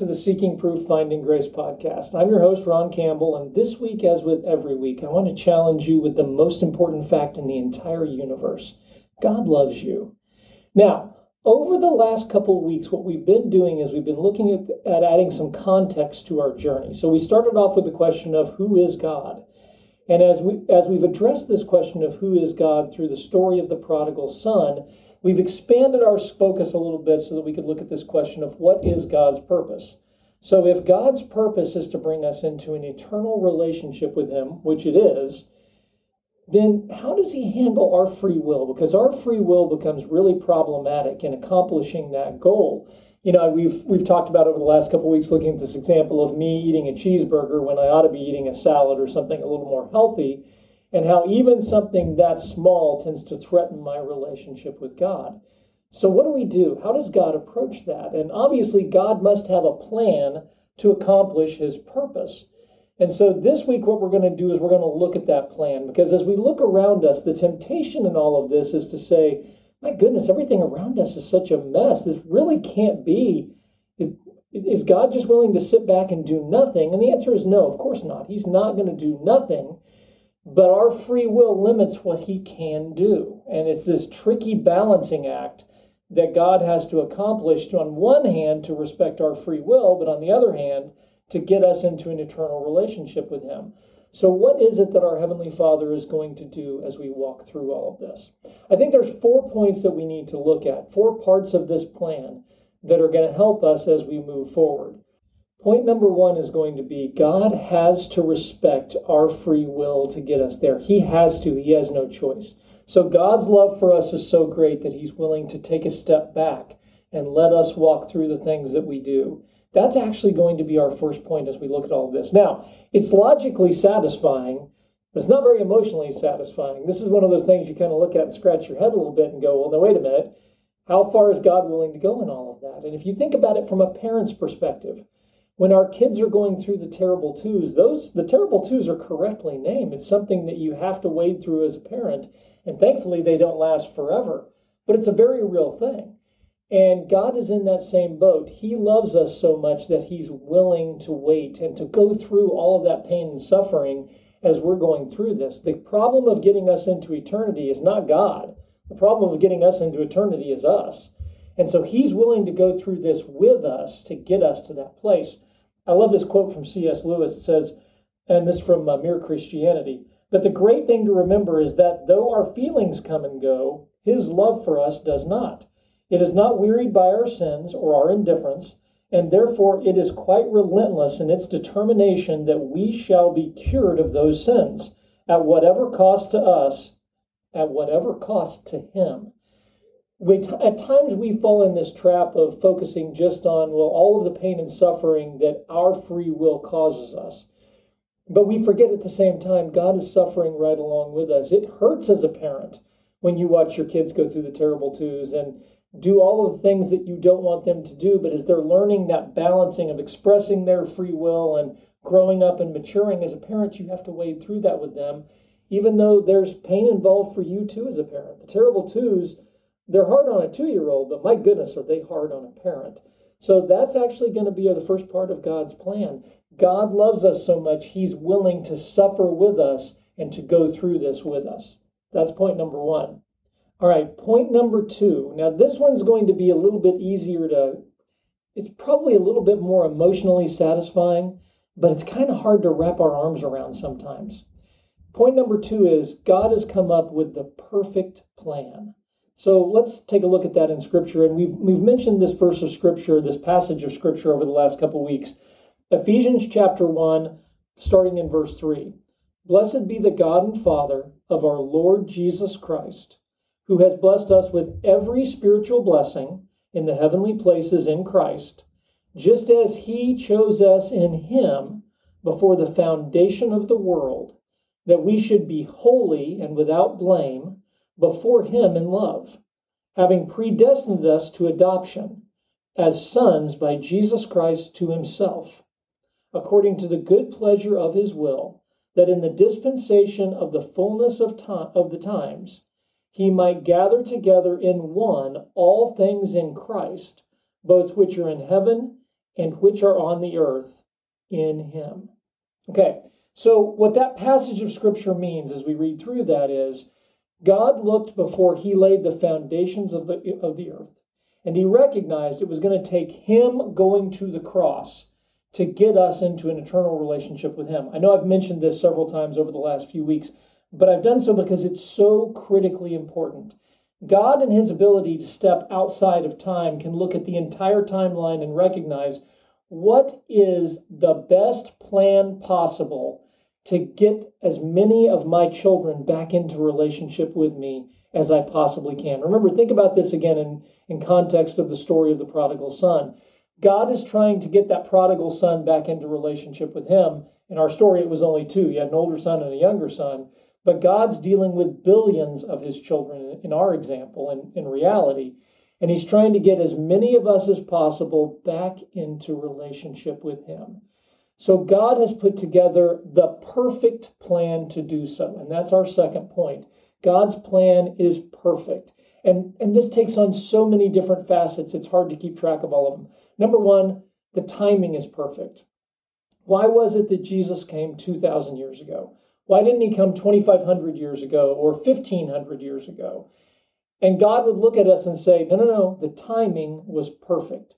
to the Seeking Proof Finding Grace podcast. I'm your host, Ron Campbell, and this week, as with every week, I want to challenge you with the most important fact in the entire universe God loves you. Now, over the last couple weeks, what we've been doing is we've been looking at, at adding some context to our journey. So we started off with the question of who is God? And as we as we've addressed this question of who is God through the story of the prodigal son, we've expanded our focus a little bit so that we could look at this question of what is God's purpose. So if God's purpose is to bring us into an eternal relationship with him, which it is, then how does he handle our free will? Because our free will becomes really problematic in accomplishing that goal. You know, we've we've talked about over the last couple weeks looking at this example of me eating a cheeseburger when I ought to be eating a salad or something a little more healthy, and how even something that small tends to threaten my relationship with God. So what do we do? How does God approach that? And obviously God must have a plan to accomplish his purpose. And so this week, what we're going to do is we're going to look at that plan because as we look around us, the temptation in all of this is to say, my goodness, everything around us is such a mess. This really can't be. Is God just willing to sit back and do nothing? And the answer is no, of course not. He's not going to do nothing. But our free will limits what he can do. And it's this tricky balancing act that God has to accomplish, on one hand, to respect our free will, but on the other hand, to get us into an eternal relationship with Him. So, what is it that our Heavenly Father is going to do as we walk through all of this? I think there's four points that we need to look at, four parts of this plan that are going to help us as we move forward. Point number one is going to be God has to respect our free will to get us there. He has to, He has no choice. So, God's love for us is so great that He's willing to take a step back and let us walk through the things that we do. That's actually going to be our first point as we look at all of this. Now, it's logically satisfying, but it's not very emotionally satisfying. This is one of those things you kind of look at and scratch your head a little bit and go, well, now, wait a minute. How far is God willing to go in all of that? And if you think about it from a parent's perspective, when our kids are going through the terrible twos, those the terrible twos are correctly named. It's something that you have to wade through as a parent, and thankfully they don't last forever. But it's a very real thing. And God is in that same boat. He loves us so much that He's willing to wait and to go through all of that pain and suffering as we're going through this. The problem of getting us into eternity is not God. The problem of getting us into eternity is us. And so He's willing to go through this with us to get us to that place. I love this quote from C.S. Lewis. It says, and this from uh, Mere Christianity, but the great thing to remember is that though our feelings come and go, His love for us does not. It is not wearied by our sins or our indifference, and therefore it is quite relentless in its determination that we shall be cured of those sins, at whatever cost to us, at whatever cost to Him. We at times we fall in this trap of focusing just on, well, all of the pain and suffering that our free will causes us. But we forget at the same time, God is suffering right along with us. It hurts as a parent when you watch your kids go through the terrible twos and do all of the things that you don't want them to do, but as they're learning that balancing of expressing their free will and growing up and maturing as a parent, you have to wade through that with them, even though there's pain involved for you too as a parent. The terrible twos, they're hard on a two year old, but my goodness, are they hard on a parent. So that's actually going to be the first part of God's plan. God loves us so much, He's willing to suffer with us and to go through this with us. That's point number one. All right, point number two. Now, this one's going to be a little bit easier to, it's probably a little bit more emotionally satisfying, but it's kind of hard to wrap our arms around sometimes. Point number two is God has come up with the perfect plan. So let's take a look at that in Scripture. And we've, we've mentioned this verse of Scripture, this passage of Scripture over the last couple weeks. Ephesians chapter 1, starting in verse 3. Blessed be the God and Father of our Lord Jesus Christ who has blessed us with every spiritual blessing in the heavenly places in Christ, just as he chose us in him before the foundation of the world, that we should be holy and without blame before him in love, having predestined us to adoption as sons by Jesus Christ to himself, according to the good pleasure of his will, that in the dispensation of the fullness of, time, of the times, he might gather together in one all things in Christ, both which are in heaven and which are on the earth in him. Okay, so what that passage of scripture means as we read through that is God looked before he laid the foundations of the, of the earth, and he recognized it was going to take him going to the cross to get us into an eternal relationship with him. I know I've mentioned this several times over the last few weeks, but I've done so because it's so critically important. God, in his ability to step outside of time, can look at the entire timeline and recognize what is the best plan possible to get as many of my children back into relationship with me as I possibly can. Remember, think about this again in, in context of the story of the prodigal son. God is trying to get that prodigal son back into relationship with him. In our story, it was only two. You had an older son and a younger son. But God's dealing with billions of his children in our example, in, in reality. And he's trying to get as many of us as possible back into relationship with him. So God has put together the perfect plan to do so. And that's our second point. God's plan is perfect. And, and this takes on so many different facets, it's hard to keep track of all of them. Number one, the timing is perfect. Why was it that Jesus came 2,000 years ago? Why didn't he come 2,500 years ago or 1,500 years ago? And God would look at us and say, no, no, no, the timing was perfect.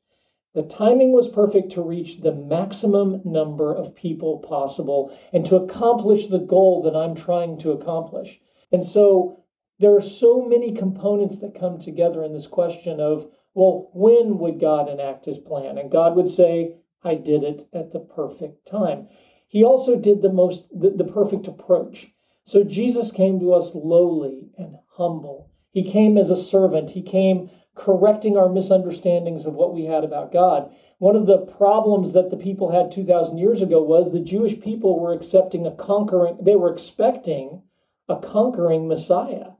The timing was perfect to reach the maximum number of people possible and to accomplish the goal that I'm trying to accomplish. And so there are so many components that come together in this question of, well, when would God enact his plan? And God would say, I did it at the perfect time. He also did the most the, the perfect approach. So Jesus came to us lowly and humble. He came as a servant. He came correcting our misunderstandings of what we had about God. One of the problems that the people had 2,000 years ago was the Jewish people were accepting a conquering, they were expecting a conquering Messiah.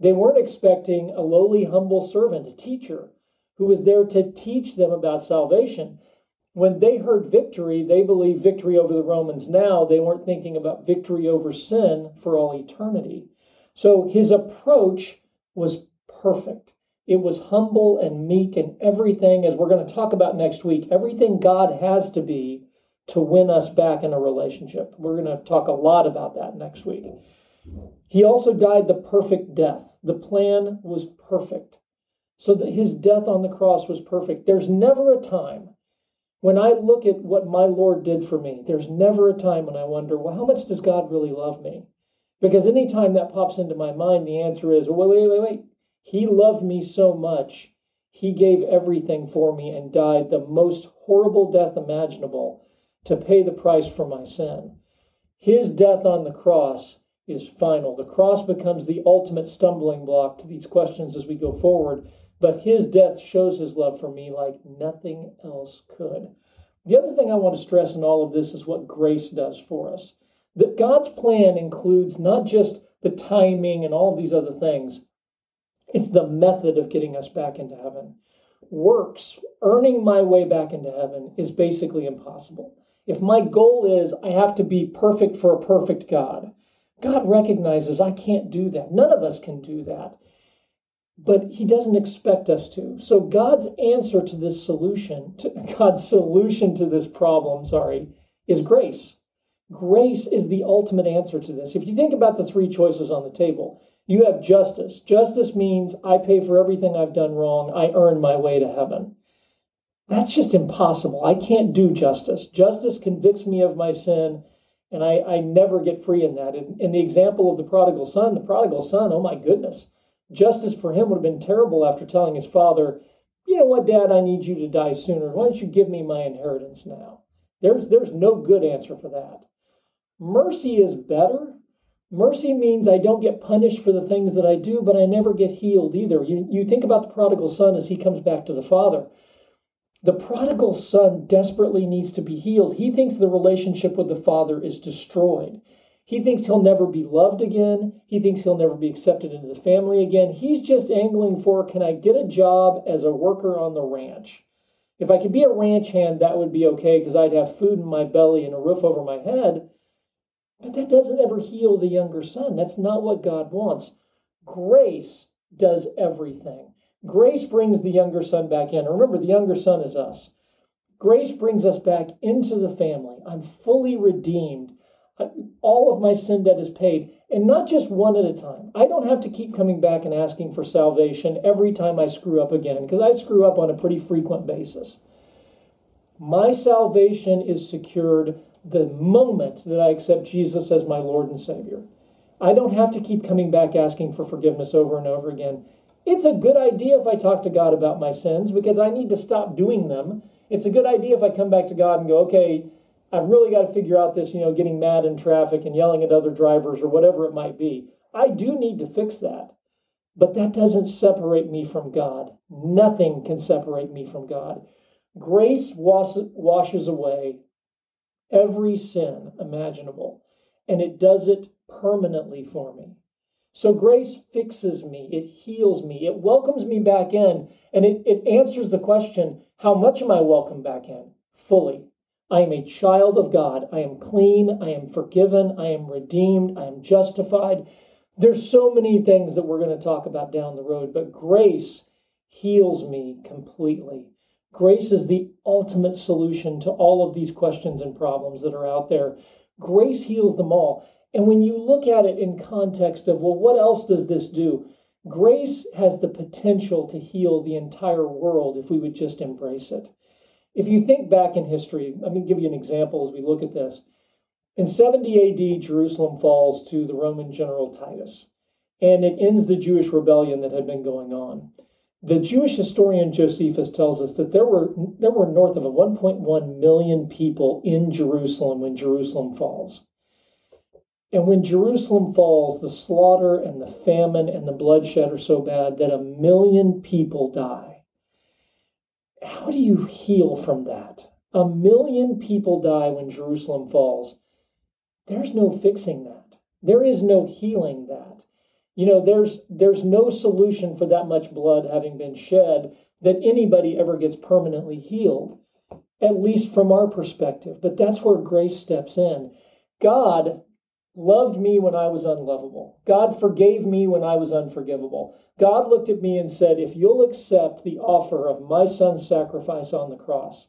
They weren't expecting a lowly, humble servant, a teacher, who was there to teach them about salvation. When they heard victory, they believed victory over the Romans now. They weren't thinking about victory over sin for all eternity. So his approach was perfect. It was humble and meek and everything, as we're going to talk about next week, everything God has to be to win us back in a relationship. We're going to talk a lot about that next week. He also died the perfect death. The plan was perfect. So that his death on the cross was perfect. There's never a time when I look at what my Lord did for me, there's never a time when I wonder, well, how much does God really love me? Because anytime that pops into my mind, the answer is, wait, wait, wait, wait. He loved me so much, he gave everything for me and died the most horrible death imaginable to pay the price for my sin. His death on the cross is final. The cross becomes the ultimate stumbling block to these questions as we go forward, but his death shows his love for me like nothing else could. The other thing I want to stress in all of this is what grace does for us. That God's plan includes not just the timing and all of these other things, it's the method of getting us back into heaven. Works, earning my way back into heaven, is basically impossible. If my goal is I have to be perfect for a perfect God, God recognizes I can't do that. None of us can do that. But he doesn't expect us to. So God's answer to this solution, to, God's solution to this problem, sorry, is grace. Grace is the ultimate answer to this. If you think about the three choices on the table, you have justice. Justice means I pay for everything I've done wrong. I earn my way to heaven. That's just impossible. I can't do justice. Justice convicts me of my sin, and I, I never get free in that. In, in the example of the prodigal son, the prodigal son, oh my goodness, justice for him would have been terrible after telling his father, you know what, Dad, I need you to die sooner. Why don't you give me my inheritance now? There's, there's no good answer for that. Mercy is better Mercy means I don't get punished for the things that I do, but I never get healed either. You, you think about the prodigal son as he comes back to the father. The prodigal son desperately needs to be healed. He thinks the relationship with the father is destroyed. He thinks he'll never be loved again. He thinks he'll never be accepted into the family again. He's just angling for can I get a job as a worker on the ranch? If I could be a ranch hand, that would be okay because I'd have food in my belly and a roof over my head. But that doesn't ever heal the younger son. That's not what God wants. Grace does everything. Grace brings the younger son back in. Remember, the younger son is us. Grace brings us back into the family. I'm fully redeemed. All of my sin debt is paid, and not just one at a time. I don't have to keep coming back and asking for salvation every time I screw up again, because I screw up on a pretty frequent basis. My salvation is secured the moment that I accept Jesus as my Lord and Savior. I don't have to keep coming back asking for forgiveness over and over again. It's a good idea if I talk to God about my sins because I need to stop doing them. It's a good idea if I come back to God and go, okay, I've really got to figure out this, you know, getting mad in traffic and yelling at other drivers or whatever it might be. I do need to fix that. But that doesn't separate me from God. Nothing can separate me from God. Grace washes away every sin imaginable, and it does it permanently for me. So grace fixes me, it heals me, it welcomes me back in, and it, it answers the question how much am I welcome back in? Fully. I am a child of God. I am clean. I am forgiven. I am redeemed. I am justified. There's so many things that we're going to talk about down the road, but grace heals me completely. Grace is the ultimate solution to all of these questions and problems that are out there. Grace heals them all. And when you look at it in context of, well, what else does this do? Grace has the potential to heal the entire world if we would just embrace it. If you think back in history, let me give you an example as we look at this. In 70 AD, Jerusalem falls to the Roman general Titus, and it ends the Jewish rebellion that had been going on. The Jewish historian Josephus tells us that there were there were north of 1.1 million people in Jerusalem when Jerusalem falls. And when Jerusalem falls, the slaughter and the famine and the bloodshed are so bad that a million people die. How do you heal from that? A million people die when Jerusalem falls. There's no fixing that. There is no healing that. You know, there's there's no solution for that much blood having been shed that anybody ever gets permanently healed, at least from our perspective. But that's where grace steps in. God loved me when I was unlovable. God forgave me when I was unforgivable. God looked at me and said, If you'll accept the offer of my son's sacrifice on the cross,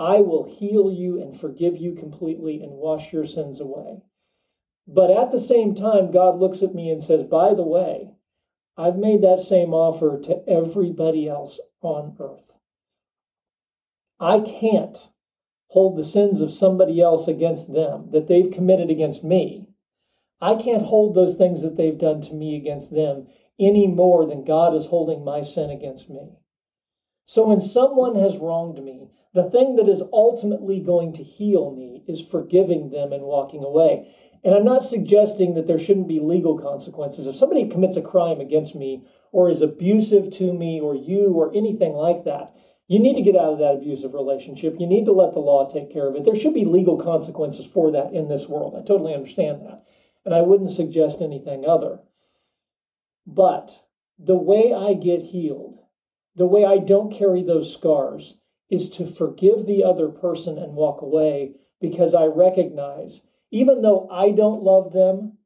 I will heal you and forgive you completely and wash your sins away. But at the same time, God looks at me and says, By the way, I've made that same offer to everybody else on earth. I can't hold the sins of somebody else against them that they've committed against me I can't hold those things that they've done to me against them any more than God is holding my sin against me. So when someone has wronged me, the thing that is ultimately going to heal me is forgiving them and walking away. And I'm not suggesting that there shouldn't be legal consequences. If somebody commits a crime against me or is abusive to me or you or anything like that, you need to get out of that abusive relationship. You need to let the law take care of it. There should be legal consequences for that in this world. I totally understand that and I wouldn't suggest anything other. But the way I get healed, the way I don't carry those scars, is to forgive the other person and walk away because I recognize, even though I don't love them,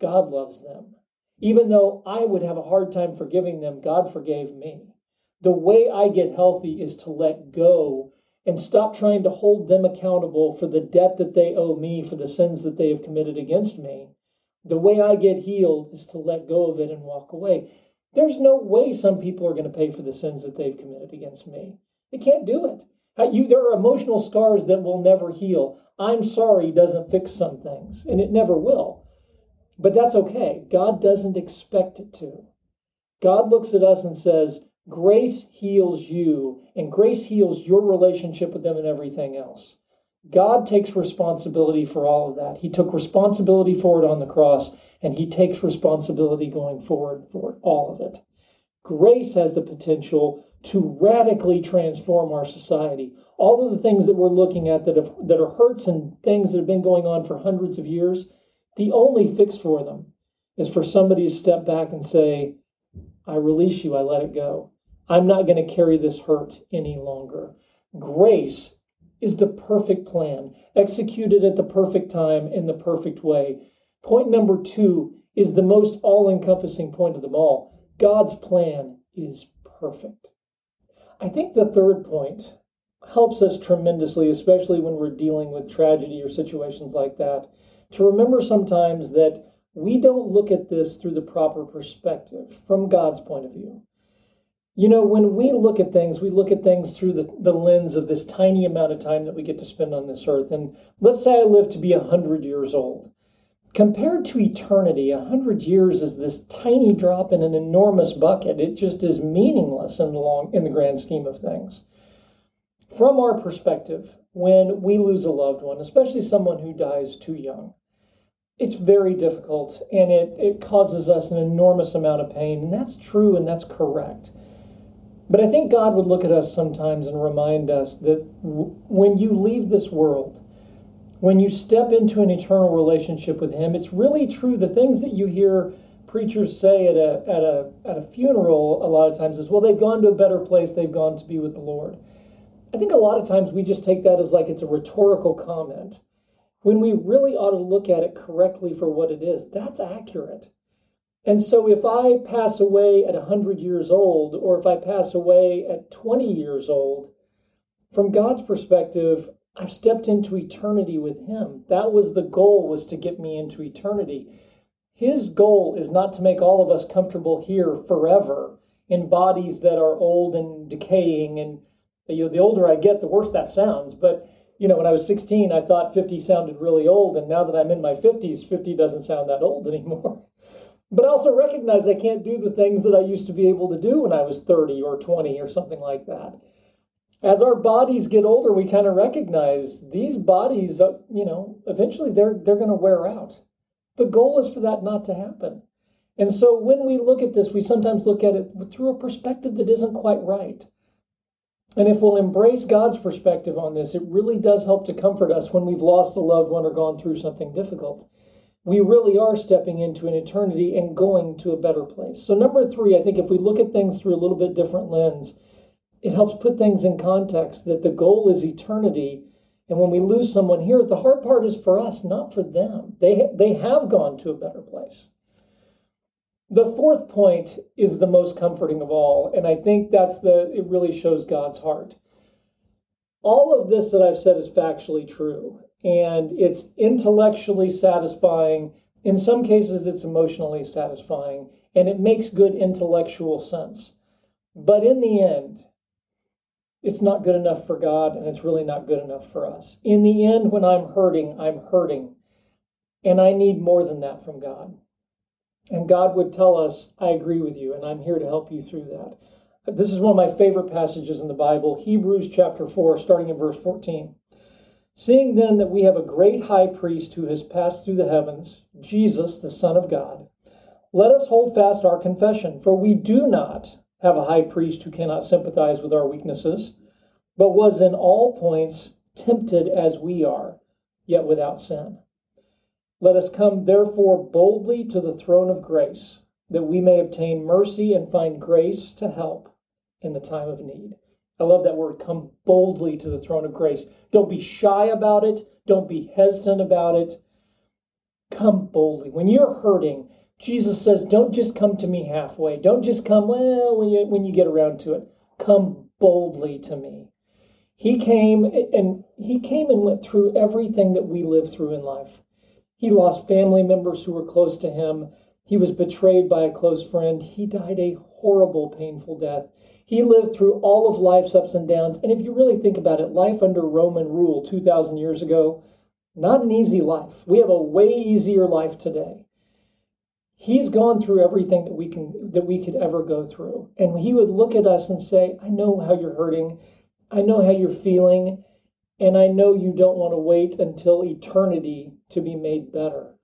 God loves them. Even though I would have a hard time forgiving them, God forgave me. The way I get healthy is to let go and stop trying to hold them accountable for the debt that they owe me for the sins that they have committed against me. The way I get healed is to let go of it and walk away. There's no way some people are going to pay for the sins that they've committed against me. They can't do it. Uh, you, there are emotional scars that will never heal. I'm sorry doesn't fix some things, and it never will. But that's okay. God doesn't expect it to. God looks at us and says, Grace heals you, and grace heals your relationship with them and everything else. God takes responsibility for all of that. He took responsibility for it on the cross, and He takes responsibility going forward for all of it. Grace has the potential to radically transform our society. All of the things that we're looking at that, have, that are hurts and things that have been going on for hundreds of years, the only fix for them is for somebody to step back and say, I release you, I let it go. I'm not going to carry this hurt any longer. Grace is the perfect plan, executed at the perfect time in the perfect way. Point number two is the most all encompassing point of them all God's plan is perfect. I think the third point helps us tremendously, especially when we're dealing with tragedy or situations like that, to remember sometimes that we don't look at this through the proper perspective from God's point of view. You know, when we look at things, we look at things through the, the lens of this tiny amount of time that we get to spend on this earth. And let's say I live to be 100 years old. Compared to eternity, a 100 years is this tiny drop in an enormous bucket. It just is meaningless in the, long, in the grand scheme of things. From our perspective, when we lose a loved one, especially someone who dies too young, it's very difficult and it, it causes us an enormous amount of pain. And that's true and that's correct. But I think God would look at us sometimes and remind us that w- when you leave this world, when you step into an eternal relationship with Him, it's really true. The things that you hear preachers say at a, at a, at a funeral a lot of times is, well, they've gone to a better place, they've gone to be with the Lord. I think a lot of times we just take that as like it's a rhetorical comment when we really ought to look at it correctly for what it is. That's accurate. And so if I pass away at 100 years old, or if I pass away at 20 years old, from God's perspective, I've stepped into eternity with Him. That was the goal, was to get me into eternity. His goal is not to make all of us comfortable here forever in bodies that are old and decaying. And you know, the older I get, the worse that sounds. But you know, when I was 16, I thought 50 sounded really old, and now that I'm in my 50s, 50 doesn't sound that old anymore. But I also recognize I can't do the things that I used to be able to do when I was 30 or 20 or something like that. As our bodies get older, we kind of recognize these bodies, uh, you know, eventually they're they're going to wear out. The goal is for that not to happen. And so when we look at this, we sometimes look at it through a perspective that isn't quite right. And if we'll embrace God's perspective on this, it really does help to comfort us when we've lost a loved one or gone through something difficult. We really are stepping into an eternity and going to a better place. So, number three, I think if we look at things through a little bit different lens, it helps put things in context that the goal is eternity. And when we lose someone here, the hard part is for us, not for them. They, they have gone to a better place. The fourth point is the most comforting of all, and I think that's the it really shows God's heart. All of this that I've said is factually true, and it's intellectually satisfying. In some cases, it's emotionally satisfying, and it makes good intellectual sense. But in the end, it's not good enough for God, and it's really not good enough for us. In the end, when I'm hurting, I'm hurting, and I need more than that from God. And God would tell us, I agree with you, and I'm here to help you through that. This is one of my favorite passages in the Bible, Hebrews chapter 4, starting in verse 14. Seeing then that we have a great high priest who has passed through the heavens, Jesus, the Son of God, let us hold fast our confession, for we do not have a high priest who cannot sympathize with our weaknesses, but was in all points tempted as we are, yet without sin. Let us come therefore boldly to the throne of grace, that we may obtain mercy and find grace to help in the time of need. I love that word, come boldly to the throne of grace. Don't be shy about it, don't be hesitant about it. Come boldly. When you're hurting, Jesus says, don't just come to me halfway. Don't just come, well, when you, when you get around to it. Come boldly to me. He came and he came and went through everything that we live through in life. He lost family members who were close to him. He was betrayed by a close friend. He died a horrible, painful death. He lived through all of life's ups and downs. And if you really think about it, life under Roman rule 2,000 years ago, not an easy life. We have a way easier life today. He's gone through everything that we can that we could ever go through. And he would look at us and say, I know how you're hurting. I know how you're feeling. And I know you don't want to wait until eternity to be made better.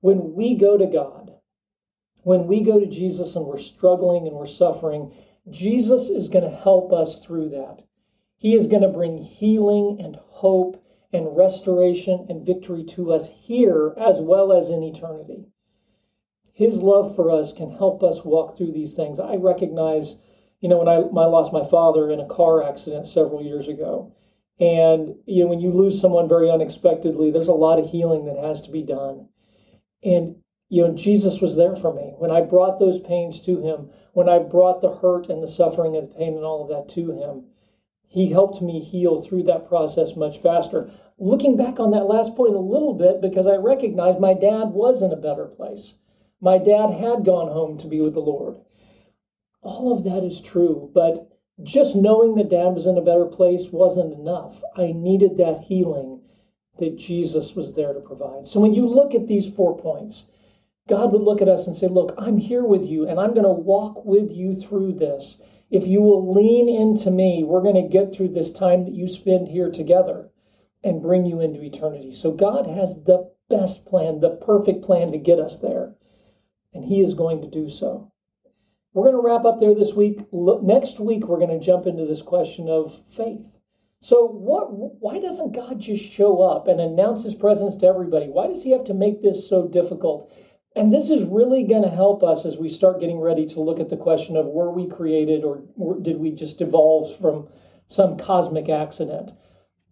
When we go to God, when we go to Jesus and we're struggling and we're suffering, Jesus is going to help us through that. He is going to bring healing and hope and restoration and victory to us here as well as in eternity. His love for us can help us walk through these things. I recognize, you know, when I, I lost my father in a car accident several years ago, and you know, when you lose someone very unexpectedly, there's a lot of healing that has to be done. And you know, Jesus was there for me when I brought those pains to him, when I brought the hurt and the suffering and the pain and all of that to him. He helped me heal through that process much faster. Looking back on that last point a little bit, because I recognize my dad was in a better place. My dad had gone home to be with the Lord. All of that is true, but just knowing that dad was in a better place wasn't enough. I needed that healing that Jesus was there to provide. So when you look at these four points, God would look at us and say, Look, I'm here with you, and I'm going to walk with you through this. If you will lean into me, we're going to get through this time that you spend here together and bring you into eternity. So God has the best plan, the perfect plan to get us there, and He is going to do so. We're going to wrap up there this week. Next week, we're going to jump into this question of faith. So, what? Why doesn't God just show up and announce His presence to everybody? Why does He have to make this so difficult? And this is really going to help us as we start getting ready to look at the question of were we created or did we just evolve from some cosmic accident?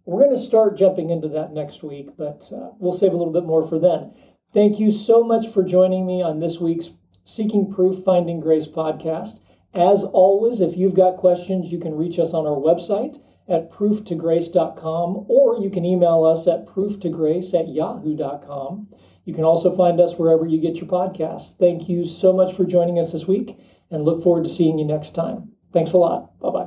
We're going to start jumping into that next week, but uh, we'll save a little bit more for then. Thank you so much for joining me on this week's Seeking Proof Finding Grace podcast. As always, if you've got questions, you can reach us on our website at prooftograce.com or you can email us at prooftograce at yahoo.com. You can also find us wherever you get your podcasts. Thank you so much for joining us this week and look forward to seeing you next time. Thanks a lot. Bye bye.